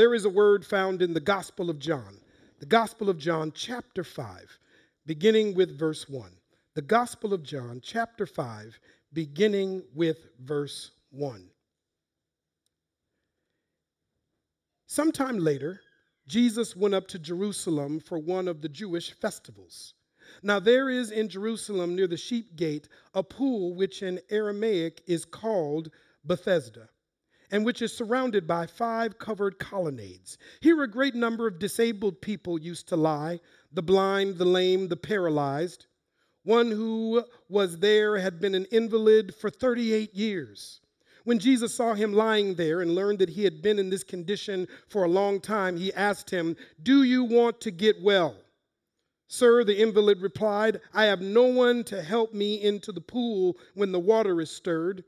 there is a word found in the Gospel of John, the Gospel of John, chapter 5, beginning with verse 1. The Gospel of John, chapter 5, beginning with verse 1. Sometime later, Jesus went up to Jerusalem for one of the Jewish festivals. Now, there is in Jerusalem near the sheep gate a pool which in Aramaic is called Bethesda, and which is surrounded by five covered colonnades. Here, a great number of disabled people used to lie the blind, the lame, the paralyzed. One who was there had been an invalid for 38 years. When Jesus saw him lying there and learned that he had been in this condition for a long time, he asked him, Do you want to get well? Sir, the invalid replied, I have no one to help me into the pool when the water is stirred.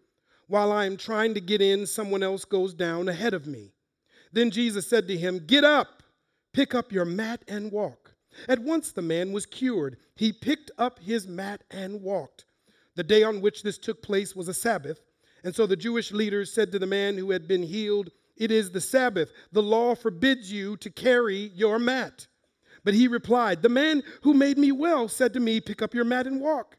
While I am trying to get in, someone else goes down ahead of me. Then Jesus said to him, Get up, pick up your mat and walk. At once the man was cured. He picked up his mat and walked. The day on which this took place was a Sabbath. And so the Jewish leaders said to the man who had been healed, It is the Sabbath. The law forbids you to carry your mat. But he replied, The man who made me well said to me, Pick up your mat and walk.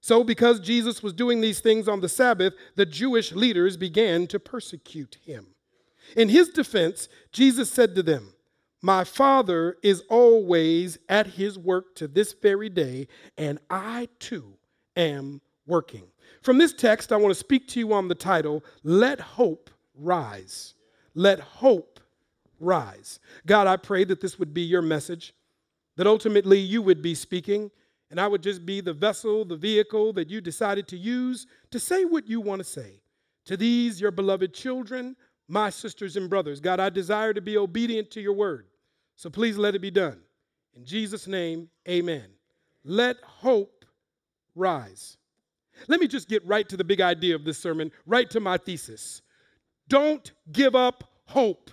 So, because Jesus was doing these things on the Sabbath, the Jewish leaders began to persecute him. In his defense, Jesus said to them, My Father is always at his work to this very day, and I too am working. From this text, I want to speak to you on the title, Let Hope Rise. Let hope rise. God, I pray that this would be your message, that ultimately you would be speaking, and I would just be the vessel, the vehicle that you decided to use to say what you want to say. To these, your beloved children, my sisters and brothers, God, I desire to be obedient to your word. So please let it be done. In Jesus' name, amen. Let hope rise. Let me just get right to the big idea of this sermon, right to my thesis. Don't give up hope.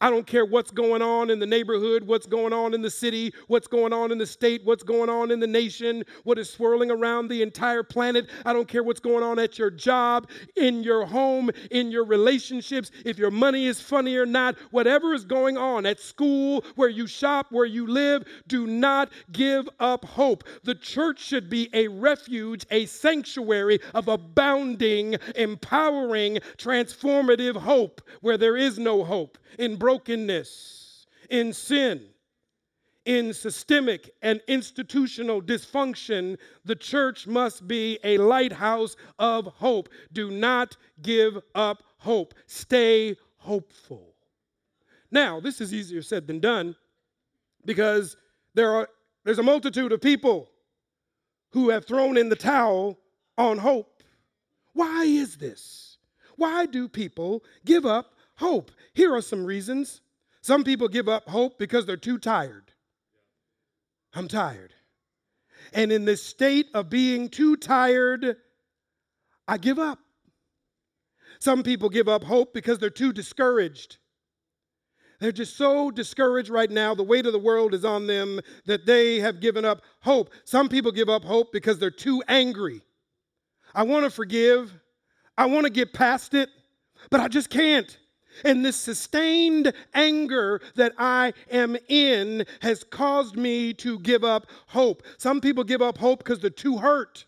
I don't care what's going on in the neighborhood, what's going on in the city, what's going on in the state, what's going on in the nation, what is swirling around the entire planet. I don't care what's going on at your job, in your home, in your relationships, if your money is funny or not, whatever is going on at school, where you shop, where you live, do not give up hope. The church should be a refuge, a sanctuary of abounding, empowering, transformative hope where there is no hope in brokenness, in sin, in systemic and institutional dysfunction, the church must be a lighthouse of hope. Do not give up hope. Stay hopeful. Now, this is easier said than done because there are, there's a multitude of people who have thrown in the towel on hope. Why is this? Why do people give up hope. Here are some reasons. Some people give up hope because they're too tired. I'm tired. And in this state of being too tired, I give up. Some people give up hope because they're too discouraged. They're just so discouraged right now. The weight of the world is on them that they have given up hope. Some people give up hope because they're too angry. I want to forgive, I want to get past it, but I just can't. And this sustained anger that I am in has caused me to give up hope. Some people give up hope because they're too hurt.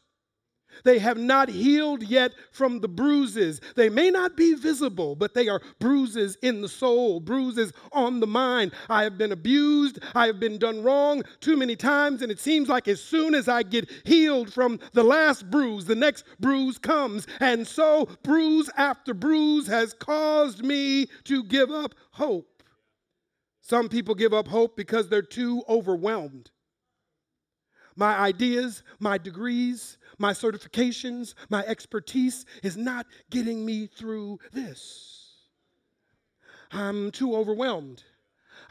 They have not healed yet from the bruises. They may not be visible, but they are bruises in the soul, bruises on the mind. I have been abused. I have been done wrong too many times, and it seems like as soon as I get healed from the last bruise, the next bruise comes. And so, bruise after bruise has caused me to give up hope. Some people give up hope because they're too overwhelmed. My ideas, my degrees, my certifications, my expertise is not getting me through this. I'm too overwhelmed.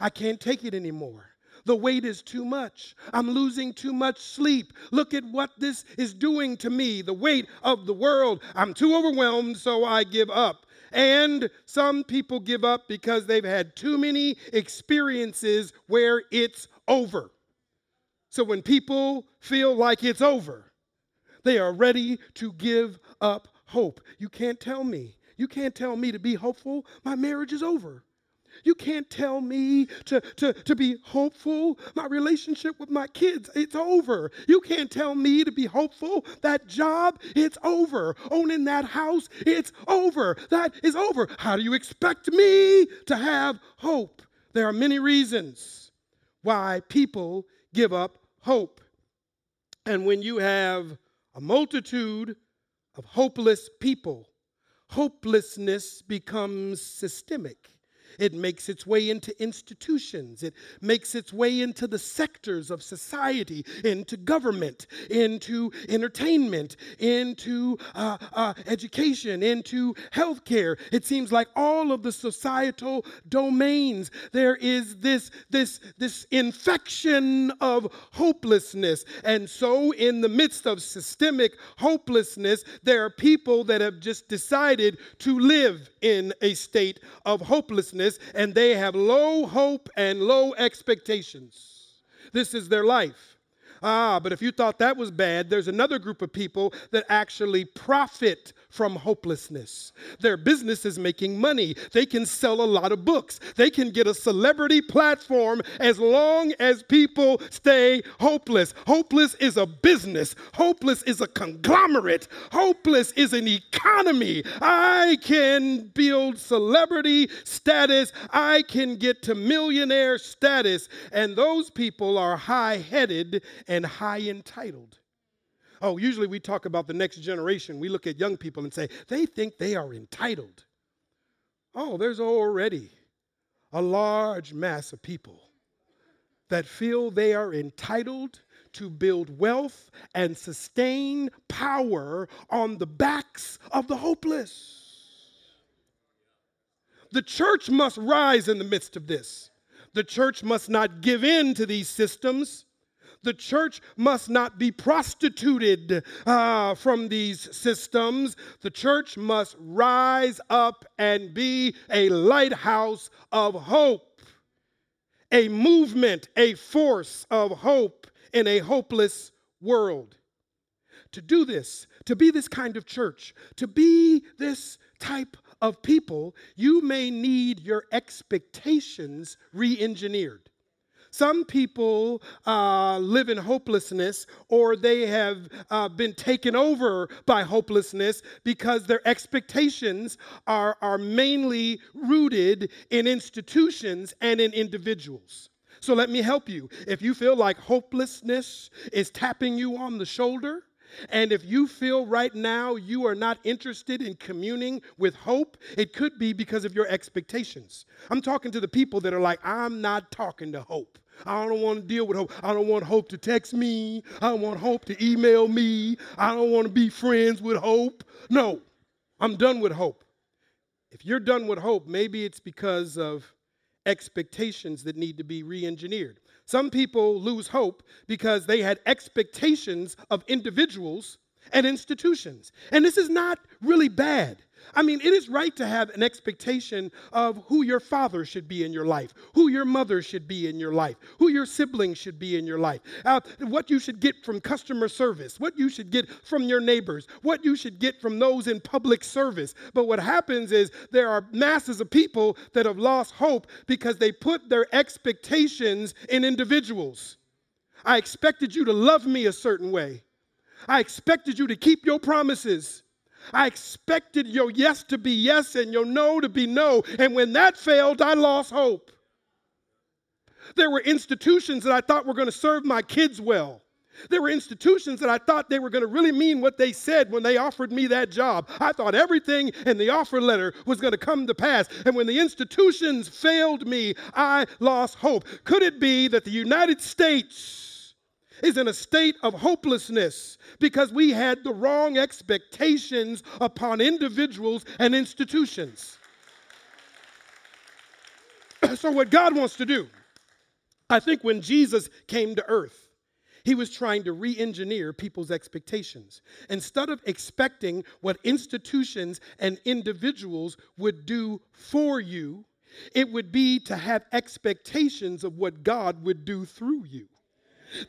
I can't take it anymore. The weight is too much. I'm losing too much sleep. Look at what this is doing to me. The weight of the world. I'm too overwhelmed, so I give up. And some people give up because they've had too many experiences where it's over. So when people feel like it's over, they are ready to give up hope. You can't tell me. You can't tell me to be hopeful. My marriage is over. You can't tell me to, to, to be hopeful. My relationship with my kids, it's over. You can't tell me to be hopeful. That job, it's over. Owning that house, it's over. That is over. How do you expect me to have hope? There are many reasons why people give up hope. And when you have a multitude of hopeless people, hopelessness becomes systemic. It makes its way into institutions. It makes its way into the sectors of society, into government, into entertainment, into uh, uh, education, into healthcare. It seems like all of the societal domains, there is this, this, this infection of hopelessness. And so, in the midst of systemic hopelessness, there are people that have just decided to live in a state of hopelessness and they have low hope and low expectations. This is their life. Ah, but if you thought that was bad, there's another group of people that actually profit from hopelessness. Their business is making money. They can sell a lot of books. They can get a celebrity platform as long as people stay hopeless. Hopeless is a business, hopeless is a conglomerate, hopeless is an economy. I can build celebrity status, I can get to millionaire status, and those people are high headed and high entitled. Oh, usually we talk about the next generation. We look at young people and say, they think they are entitled. Oh, there's already a large mass of people that feel they are entitled to build wealth and sustain power on the backs of the hopeless. The church must rise in the midst of this. The church must not give in to these systems. The church must not be prostituted uh, from these systems. The church must rise up and be a lighthouse of hope, a movement, a force of hope in a hopeless world. To do this, to be this kind of church, to be this type of people, you may need your expectations re engineered. Some people uh, live in hopelessness or they have uh, been taken over by hopelessness because their expectations are, are mainly rooted in institutions and in individuals. So let me help you. If you feel like hopelessness is tapping you on the shoulder, and if you feel right now you are not interested in communing with hope, it could be because of your expectations. I'm talking to the people that are like, I'm not talking to hope. I don't want to deal with hope. I don't want hope to text me. I don't want hope to email me. I don't want to be friends with hope. No, I'm done with hope. If you're done with hope, maybe it's because of expectations that need to be re engineered. Some people lose hope because they had expectations of individuals and institutions. And this is not really bad. I mean, it is right to have an expectation of who your father should be in your life, who your mother should be in your life, who your siblings should be in your life, uh, what you should get from customer service, what you should get from your neighbors, what you should get from those in public service. But what happens is there are masses of people that have lost hope because they put their expectations in individuals. I expected you to love me a certain way. I expected you to keep your promises. I expected your yes to be yes and your no to be no. And when that failed, I lost hope. There were institutions that I thought were going to serve my kids well. There were institutions that I thought they were going to really mean what they said when they offered me that job. I thought everything in the offer letter was going to come to pass. And when the institutions failed me, I lost hope. Could it be that the United States is in a state of hopelessness because we had the wrong expectations upon individuals and institutions. so, what God wants to do, I think when Jesus came to earth, he was trying to re engineer people's expectations. Instead of expecting what institutions and individuals would do for you, it would be to have expectations of what God would do through you.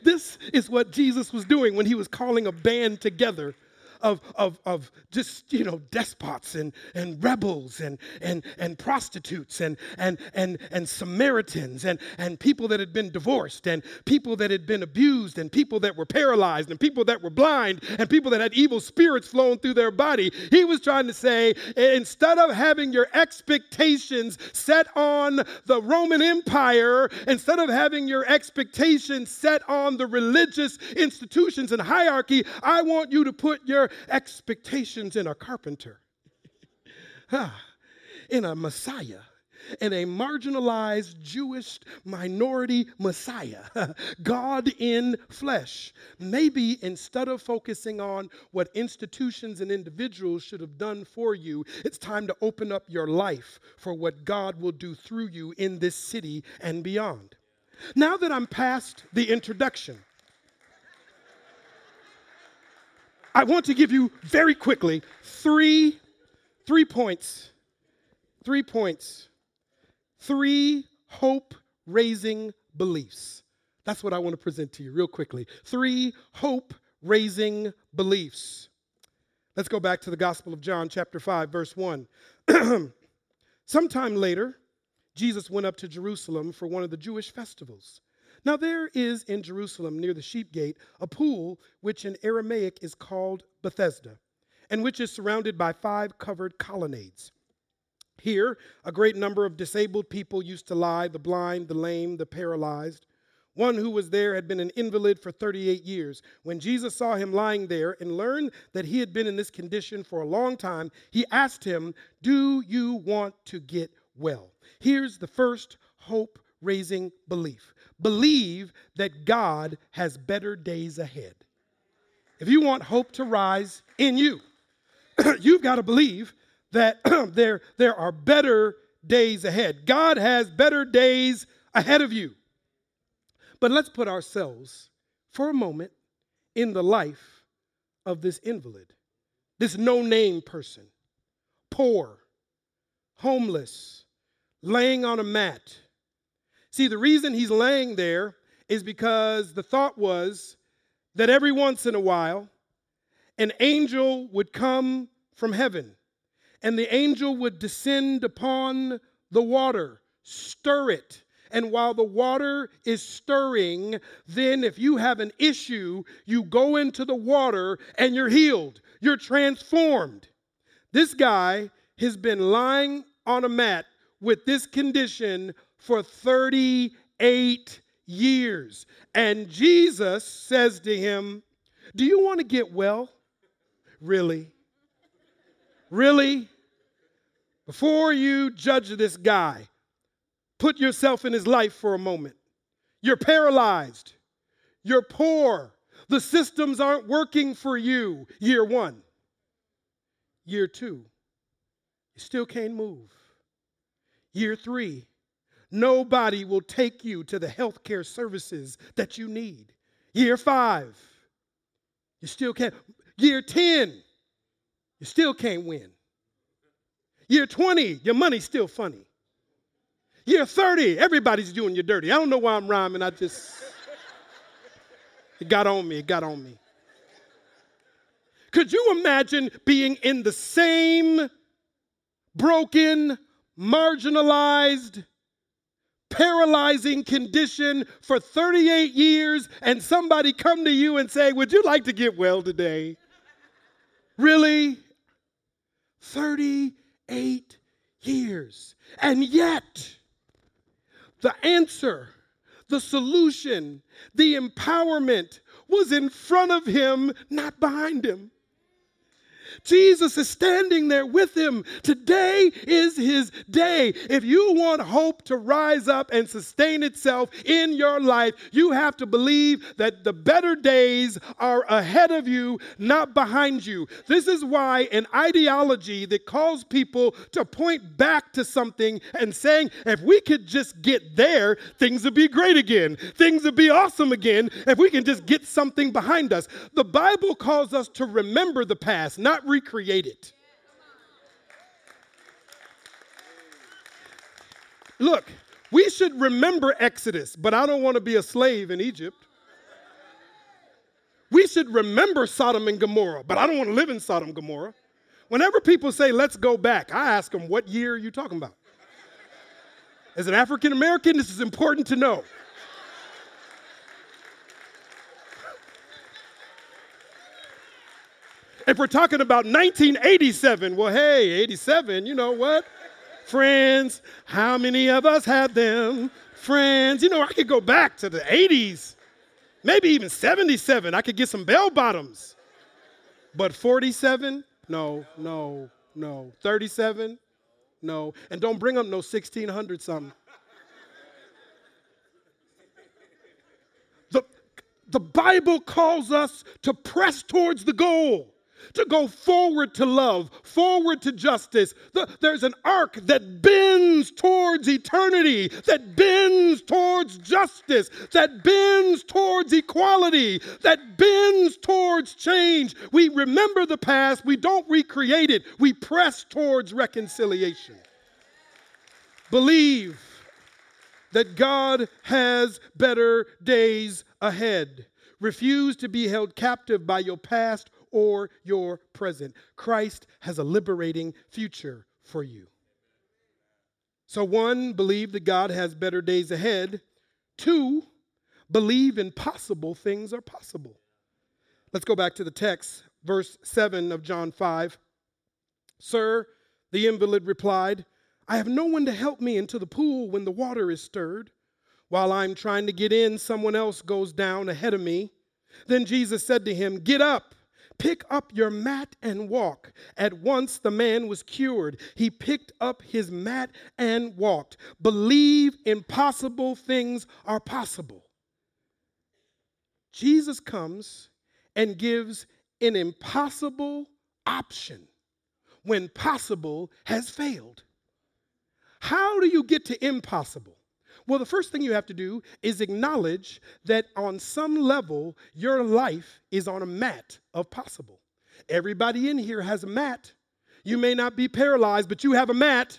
This is what Jesus was doing when he was calling a band together of, of, of just, you know, despots and, and rebels and, and, and prostitutes and, and, and, and Samaritans and, and people that had been divorced and people that had been abused and people that were paralyzed and people that were blind and people that had evil spirits flowing through their body. He was trying to say, instead of having your expectations set on the Roman Empire, instead of having your expectations set on the religious institutions and hierarchy, I want you to put your expectations in a carpenter, in a Messiah in a marginalized Jewish minority Messiah, God in flesh. Maybe instead of focusing on what institutions and individuals should have done for you, it's time to open up your life for what God will do through you in this city and beyond. Now that I'm past the introduction, I want to give you very quickly three, three points. Three points. Three hope raising beliefs. That's what I want to present to you real quickly. Three hope raising beliefs. Let's go back to the Gospel of John, chapter 5, verse 1. Sometime later, Jesus went up to Jerusalem for one of the Jewish festivals. Now, there is in Jerusalem near the sheep gate a pool which in Aramaic is called Bethesda, and which is surrounded by five covered colonnades. Here, a great number of disabled people used to lie the blind, the lame, the paralyzed. One who was there had been an invalid for 38 years. When Jesus saw him lying there and learned that he had been in this condition for a long time, he asked him, Do you want to get well? Here's the first hope raising belief believe that God has better days ahead. If you want hope to rise in you, you've got to believe that there, there are better days ahead. God has better days ahead of you. But let's put ourselves for a moment in the life of this invalid, this no name person, poor, homeless, laying on a mat See, the reason he's laying there is because the thought was that every once in a while, an angel would come from heaven, and the angel would descend upon the water, stir it. And while the water is stirring, then if you have an issue, you go into the water and you're healed, you're transformed. This guy has been lying on a mat with this condition for 38 years. And Jesus says to him, Do you want to get well? Really? Really? Before you judge this guy, put yourself in his life for a moment. You're paralyzed. You're poor. The systems aren't working for you. Year one. Year two, you still can't move. Year three, nobody will take you to the health care services that you need. Year five, you still can't. Year 10, you still can't win. Year 20, your money's still funny. Year 30, everybody's doing you dirty. I don't know why I'm rhyming. I just, it got on me. It got on me. Could you imagine being in the same broken, marginalized, paralyzing condition for 38 years and somebody come to you and say, Would you like to get well today? really? 38 years. And yet, the answer, the solution, the empowerment was in front of him, not behind him. Jesus is standing there with him. Today is his day. If you want hope to rise up and sustain itself in your life, you have to believe that the better days are ahead of you, not behind you. This is why an ideology that calls people to point back to something and saying, if we could just get there, things would be great again. Things would be awesome again if we can just get something behind us. The Bible calls us to remember the past, not recreate it. Look, we should remember Exodus, but I don't want to be a slave in Egypt. We should remember Sodom and Gomorrah, but I don't want to live in Sodom and Gomorrah. Whenever people say, let's go back, I ask them, what year are you talking about? As an African American, this is important to know. If we're talking about 1987, well, hey, 87, you know what? Friends, how many of us have them? Friends, you know, I could go back to the 80s, maybe even 77. I could get some bell bottoms. But 47? No, no, no. 37? No. And don't bring up no 1600 something. The, the Bible calls us to press towards the goal to go forward to love, forward to justice. The, there's an arc that bends towards eternity, that bends towards justice, that bends towards equality, that bends towards change. We remember the past, we don't recreate it, we press towards reconciliation. Believe that God has better days ahead. Refuse to be held captive by your past or your present. Christ has a liberating future for you. So, one, believe that God has better days ahead. Two, believe impossible things are possible. Let's go back to the text, verse 7 of John 5. Sir, the invalid replied, I have no one to help me into the pool when the water is stirred. While I'm trying to get in, someone else goes down ahead of me. Then Jesus said to him, Get up Pick up your mat and walk. At once the man was cured. He picked up his mat and walked. Believe impossible things are possible. Jesus comes and gives an impossible option when possible has failed. How do you get to impossible? Well, the first thing you have to do is acknowledge that on some level, your life is on a mat of possible. Everybody in here has a mat. You may not be paralyzed, but you have a mat.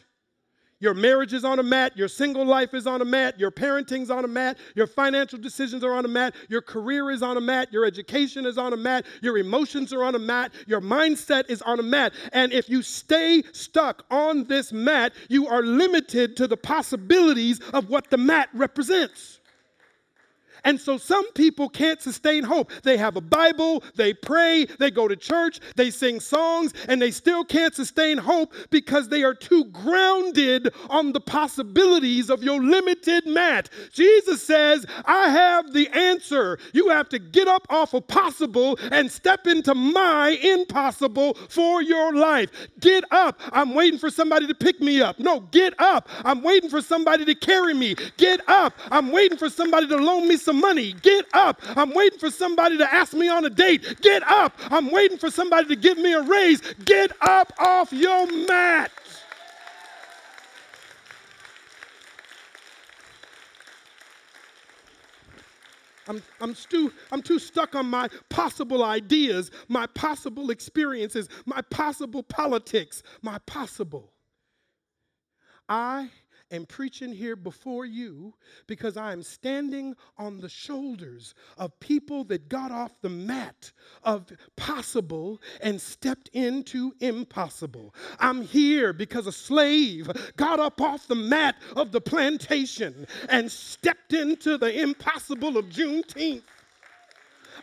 Your marriage is on a mat. Your single life is on a mat. Your parenting's on a mat. Your financial decisions are on a mat. Your career is on a mat. Your education is on a mat. Your emotions are on a mat. Your mindset is on a mat. And if you stay stuck on this mat, you are limited to the possibilities of what the mat represents. And so some people can't sustain hope. They have a Bible, they pray, they go to church, they sing songs, and they still can't sustain hope because they are too grounded on the possibilities of your limited mat. Jesus says, I have the answer. You have to get up off of possible and step into my impossible for your life. Get up. I'm waiting for somebody to pick me up. No, get up. I'm waiting for somebody to carry me. Get up. I'm waiting for somebody to loan me some some money. Get up. I'm waiting for somebody to ask me on a date. Get up. I'm waiting for somebody to give me a raise. Get up off your mat. I'm, I'm, stu- I'm too stuck on my possible ideas, my possible experiences, my possible politics, my possible. I am preaching here before you because I am standing on the shoulders of people that got off the mat of possible and stepped into impossible. I'm here because a slave got up off the mat of the plantation and stepped into the impossible of Juneteenth.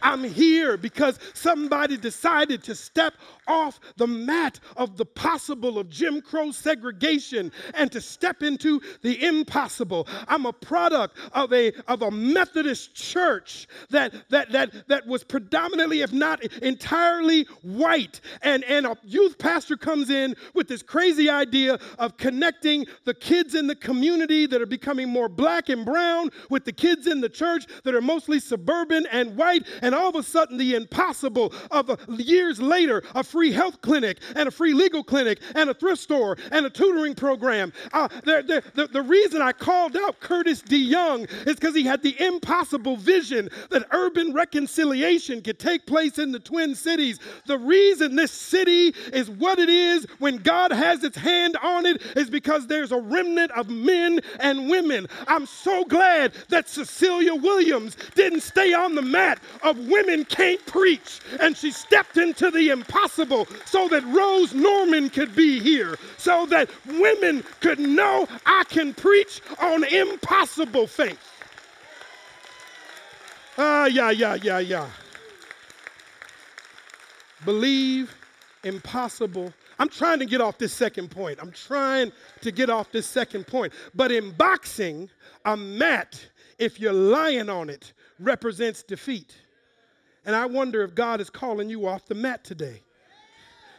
I'm here because somebody decided to step off the mat of the possible of Jim Crow segregation and to step into the impossible. I'm a product of a, of a Methodist church that, that, that, that was predominantly, if not entirely, white. And, and a youth pastor comes in with this crazy idea of connecting the kids in the community that are becoming more black and brown with the kids in the church that are mostly suburban and white. And all of a sudden, the impossible of years later, a free health clinic and a free legal clinic and a thrift store and a tutoring program. Uh, the, the, the reason I called out Curtis DeYoung is because he had the impossible vision that urban reconciliation could take place in the Twin Cities. The reason this city is what it is when God has its hand on it is because there's a remnant of men and women. I'm so glad that Cecilia Williams didn't stay on the mat of women can't preach and she stepped into the impossible so that Rose Norman could be here, so that women could know I can preach on impossible faith. Ah, yeah, yeah, yeah, yeah. Believe impossible. I'm trying to get off this second point. I'm trying to get off this second point. But in boxing, a mat, if you're lying on it, represents defeat. And I wonder if God is calling you off the mat today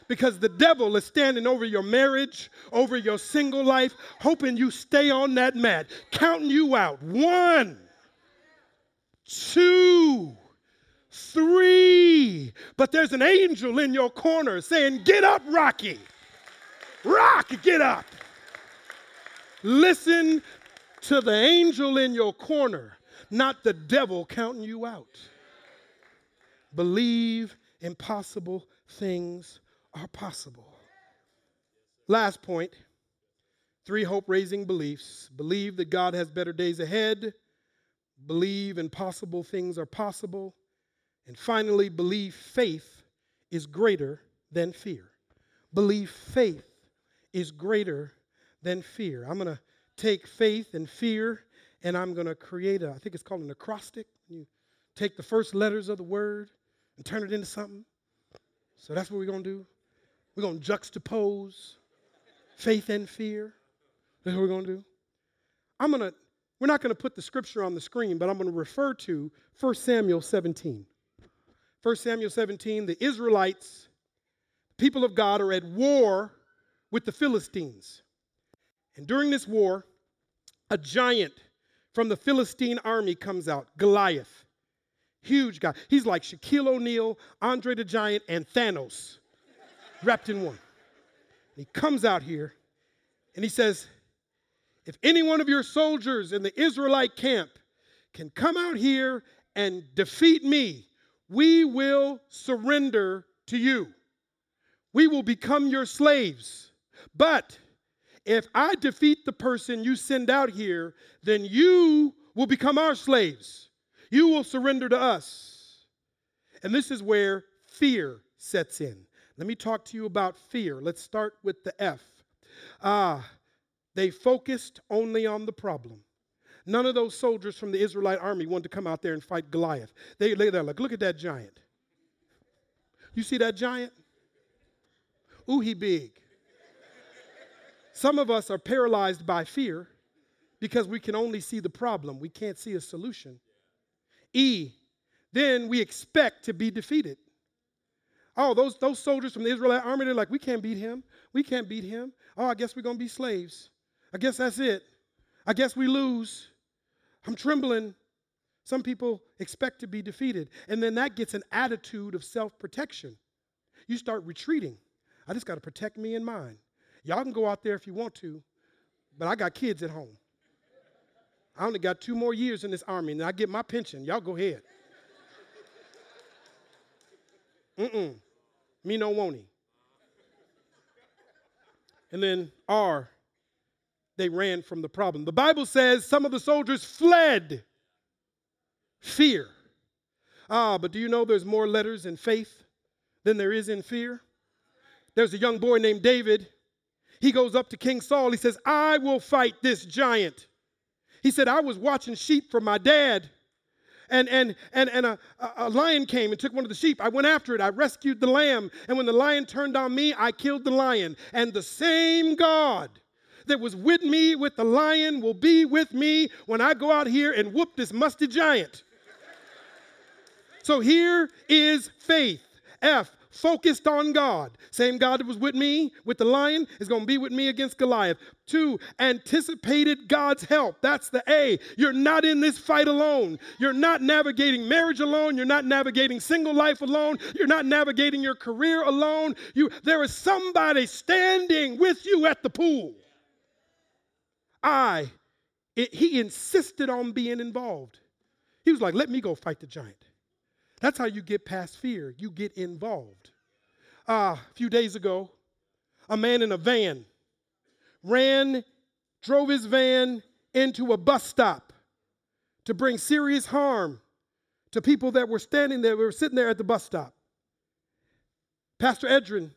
because the devil is standing over your marriage, over your single life, hoping you stay on that mat, counting you out. One, two, three. But there's an angel in your corner saying, Get up, Rocky. Rock, get up. Listen to the angel in your corner, not the devil counting you out. Believe impossible things are possible. Last point three hope raising beliefs believe that God has better days ahead, believe impossible things are possible, and finally, believe faith is greater than fear. Believe faith is greater than fear. I'm going to take faith and fear and I'm going to create a, I think it's called an acrostic. You take the first letters of the word and turn it into something. So that's what we're going to do. We're going to juxtapose faith and fear. That's what we're going to do. I'm going to, we're not going to put the scripture on the screen, but I'm going to refer to 1 Samuel 17. 1 Samuel 17, the Israelites, people of God, are at war with the Philistines. And during this war, a giant from the Philistine army comes out, Goliath. Huge guy. He's like Shaquille O'Neal, Andre the Giant, and Thanos wrapped in one. He comes out here and he says, If any one of your soldiers in the Israelite camp can come out here and defeat me, we will surrender to you. We will become your slaves. But if I defeat the person you send out here, then you will become our slaves. You will surrender to us. And this is where fear sets in. Let me talk to you about fear. Let's start with the F. Ah, they focused only on the problem. None of those soldiers from the Israelite army wanted to come out there and fight Goliath. They lay there like, look at that giant. You see that giant? Ooh, he big. Some of us are paralyzed by fear because we can only see the problem. We can't see a solution. E, then we expect to be defeated. Oh, those, those soldiers from the Israelite army, they're like, we can't beat him. We can't beat him. Oh, I guess we're going to be slaves. I guess that's it. I guess we lose. I'm trembling. Some people expect to be defeated. And then that gets an attitude of self protection. You start retreating. I just got to protect me and mine. Y'all can go out there if you want to, but I got kids at home. I only got two more years in this army, and I get my pension. Y'all go ahead. Mm-mm. Me no want he. And then R, they ran from the problem. The Bible says some of the soldiers fled fear. Ah, but do you know there's more letters in faith than there is in fear? There's a young boy named David. He goes up to King Saul. He says, I will fight this giant. He said, I was watching sheep for my dad and, and, and, and a, a lion came and took one of the sheep. I went after it. I rescued the lamb. And when the lion turned on me, I killed the lion. And the same God that was with me with the lion will be with me when I go out here and whoop this musty giant. so here is faith. F, focused on God. Same God that was with me with the lion is going to be with me against Goliath. Two, anticipated God's help. That's the A. You're not in this fight alone. You're not navigating marriage alone. You're not navigating single life alone. You're not navigating your career alone. You, there is somebody standing with you at the pool. I, it, he insisted on being involved. He was like, let me go fight the giant. That's how you get past fear. You get involved. Uh, a few days ago, a man in a van ran, drove his van into a bus stop to bring serious harm to people that were standing there, were sitting there at the bus stop. Pastor Edrin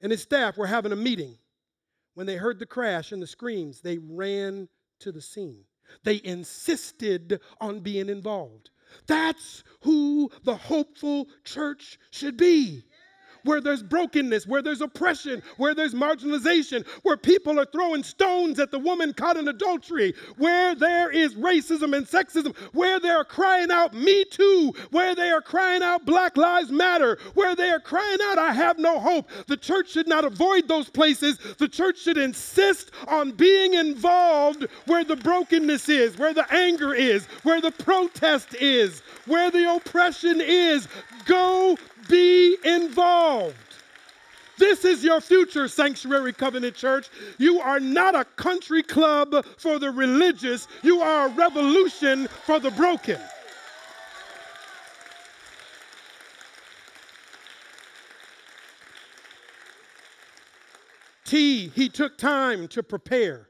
and his staff were having a meeting. When they heard the crash and the screams, they ran to the scene. They insisted on being involved. That's who the hopeful church should be where there's brokenness, where there's oppression, where there's marginalization, where people are throwing stones at the woman caught in adultery, where there is racism and sexism, where they are crying out, Me Too, where they are crying out, Black Lives Matter, where they are crying out, I have no hope. The church should not avoid those places. The church should insist on being involved where the brokenness is, where the anger is, where the protest is, where the oppression is. Go be involved. This is your future, Sanctuary Covenant Church. You are not a country club for the religious, you are a revolution for the broken. T, he took time to prepare.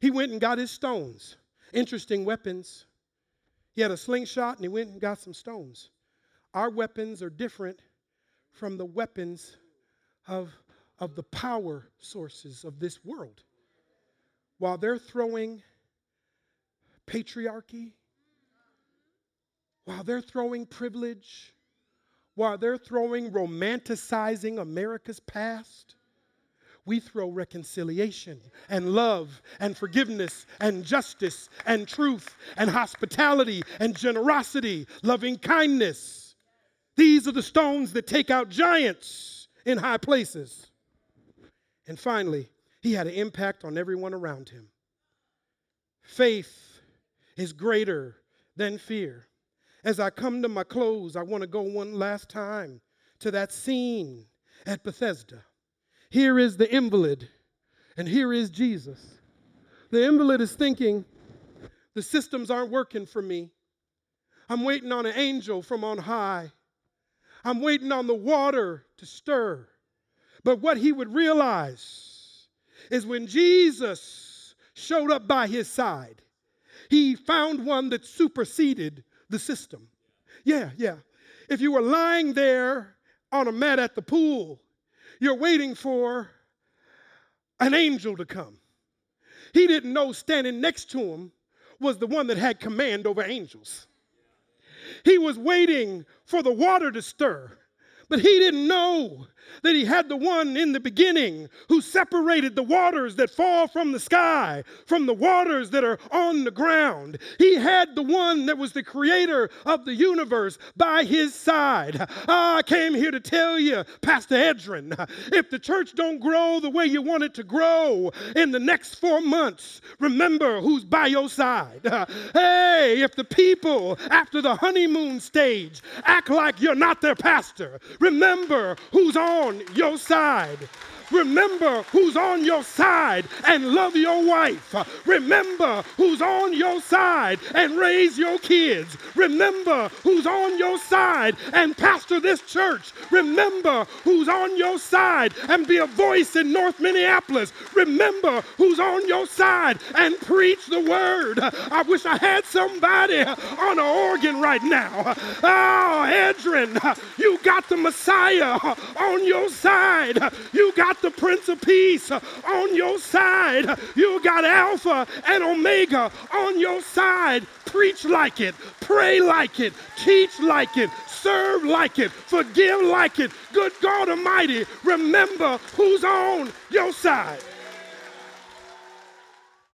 He went and got his stones, interesting weapons. He had a slingshot and he went and got some stones. Our weapons are different from the weapons of, of the power sources of this world. While they're throwing patriarchy, while they're throwing privilege, while they're throwing romanticizing America's past, we throw reconciliation and love and forgiveness and justice and truth and hospitality and generosity, loving kindness. These are the stones that take out giants in high places. And finally, he had an impact on everyone around him. Faith is greater than fear. As I come to my close, I want to go one last time to that scene at Bethesda. Here is the invalid, and here is Jesus. The invalid is thinking, the systems aren't working for me. I'm waiting on an angel from on high. I'm waiting on the water to stir. But what he would realize is when Jesus showed up by his side, he found one that superseded the system. Yeah, yeah. If you were lying there on a mat at the pool, you're waiting for an angel to come. He didn't know standing next to him was the one that had command over angels. He was waiting for the water to stir, but he didn't know that he had the one in the beginning who separated the waters that fall from the sky from the waters that are on the ground. He had the one that was the creator of the universe by his side. Ah, I came here to tell you, Pastor Edrin, if the church don't grow the way you want it to grow in the next four months, remember who's by your side. Hey, if the people after the honeymoon stage act like you're not their pastor, remember who's on your side. Remember who's on your side and love your wife. Remember who's on your side and raise your kids. Remember who's on your side and pastor this church. Remember who's on your side and be a voice in North Minneapolis. Remember who's on your side and preach the word. I wish I had somebody on an organ right now. Oh, Edrin, you got the Messiah on your side. You got the Prince of Peace on your side. You got Alpha and Omega on your side. Preach like it, pray like it, teach like it, serve like it, forgive like it. Good God Almighty, remember who's on your side.